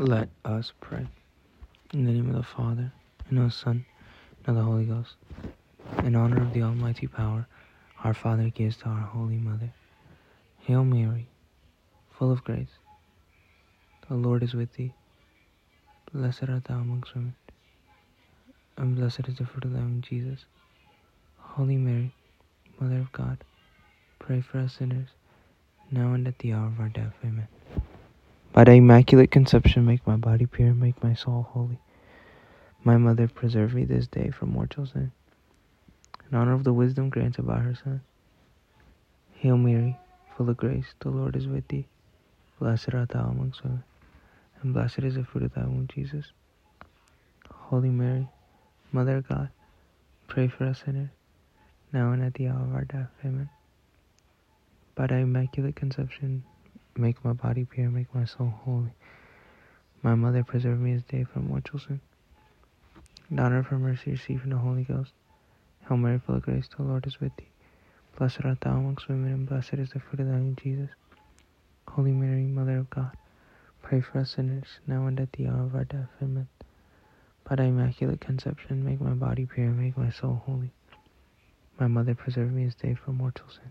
Let us pray. In the name of the Father, and of the Son, and of the Holy Ghost. In honor of the Almighty Power, our Father gives to our Holy Mother. Hail Mary, full of grace. The Lord is with thee. Blessed art thou amongst women, and blessed is the fruit of thy womb, Jesus. Holy Mary, Mother of God, pray for us sinners, now and at the hour of our death. Amen. By thy immaculate conception, make my body pure, make my soul holy. My mother, preserve me this day from mortal sin. In honor of the wisdom granted by her Son. Hail Mary, full of grace, the Lord is with thee. Blessed art thou amongst women, and blessed is the fruit of thy womb, Jesus. Holy Mary, Mother of God, pray for us sinners, now and at the hour of our death. Amen. By thy immaculate conception, Make my body pure, make my soul holy. My mother, preserve me this day from mortal sin. In honor of mercy, receive from the Holy Ghost. Hail Mary, full of grace, the Lord is with thee. Blessed art thou amongst women, and blessed is the fruit of thy womb, Jesus. Holy Mary, Mother of God, pray for us sinners, now and at the hour of our death. Amen. By thy immaculate conception, make my body pure, make my soul holy. My mother, preserve me this day from mortal sin.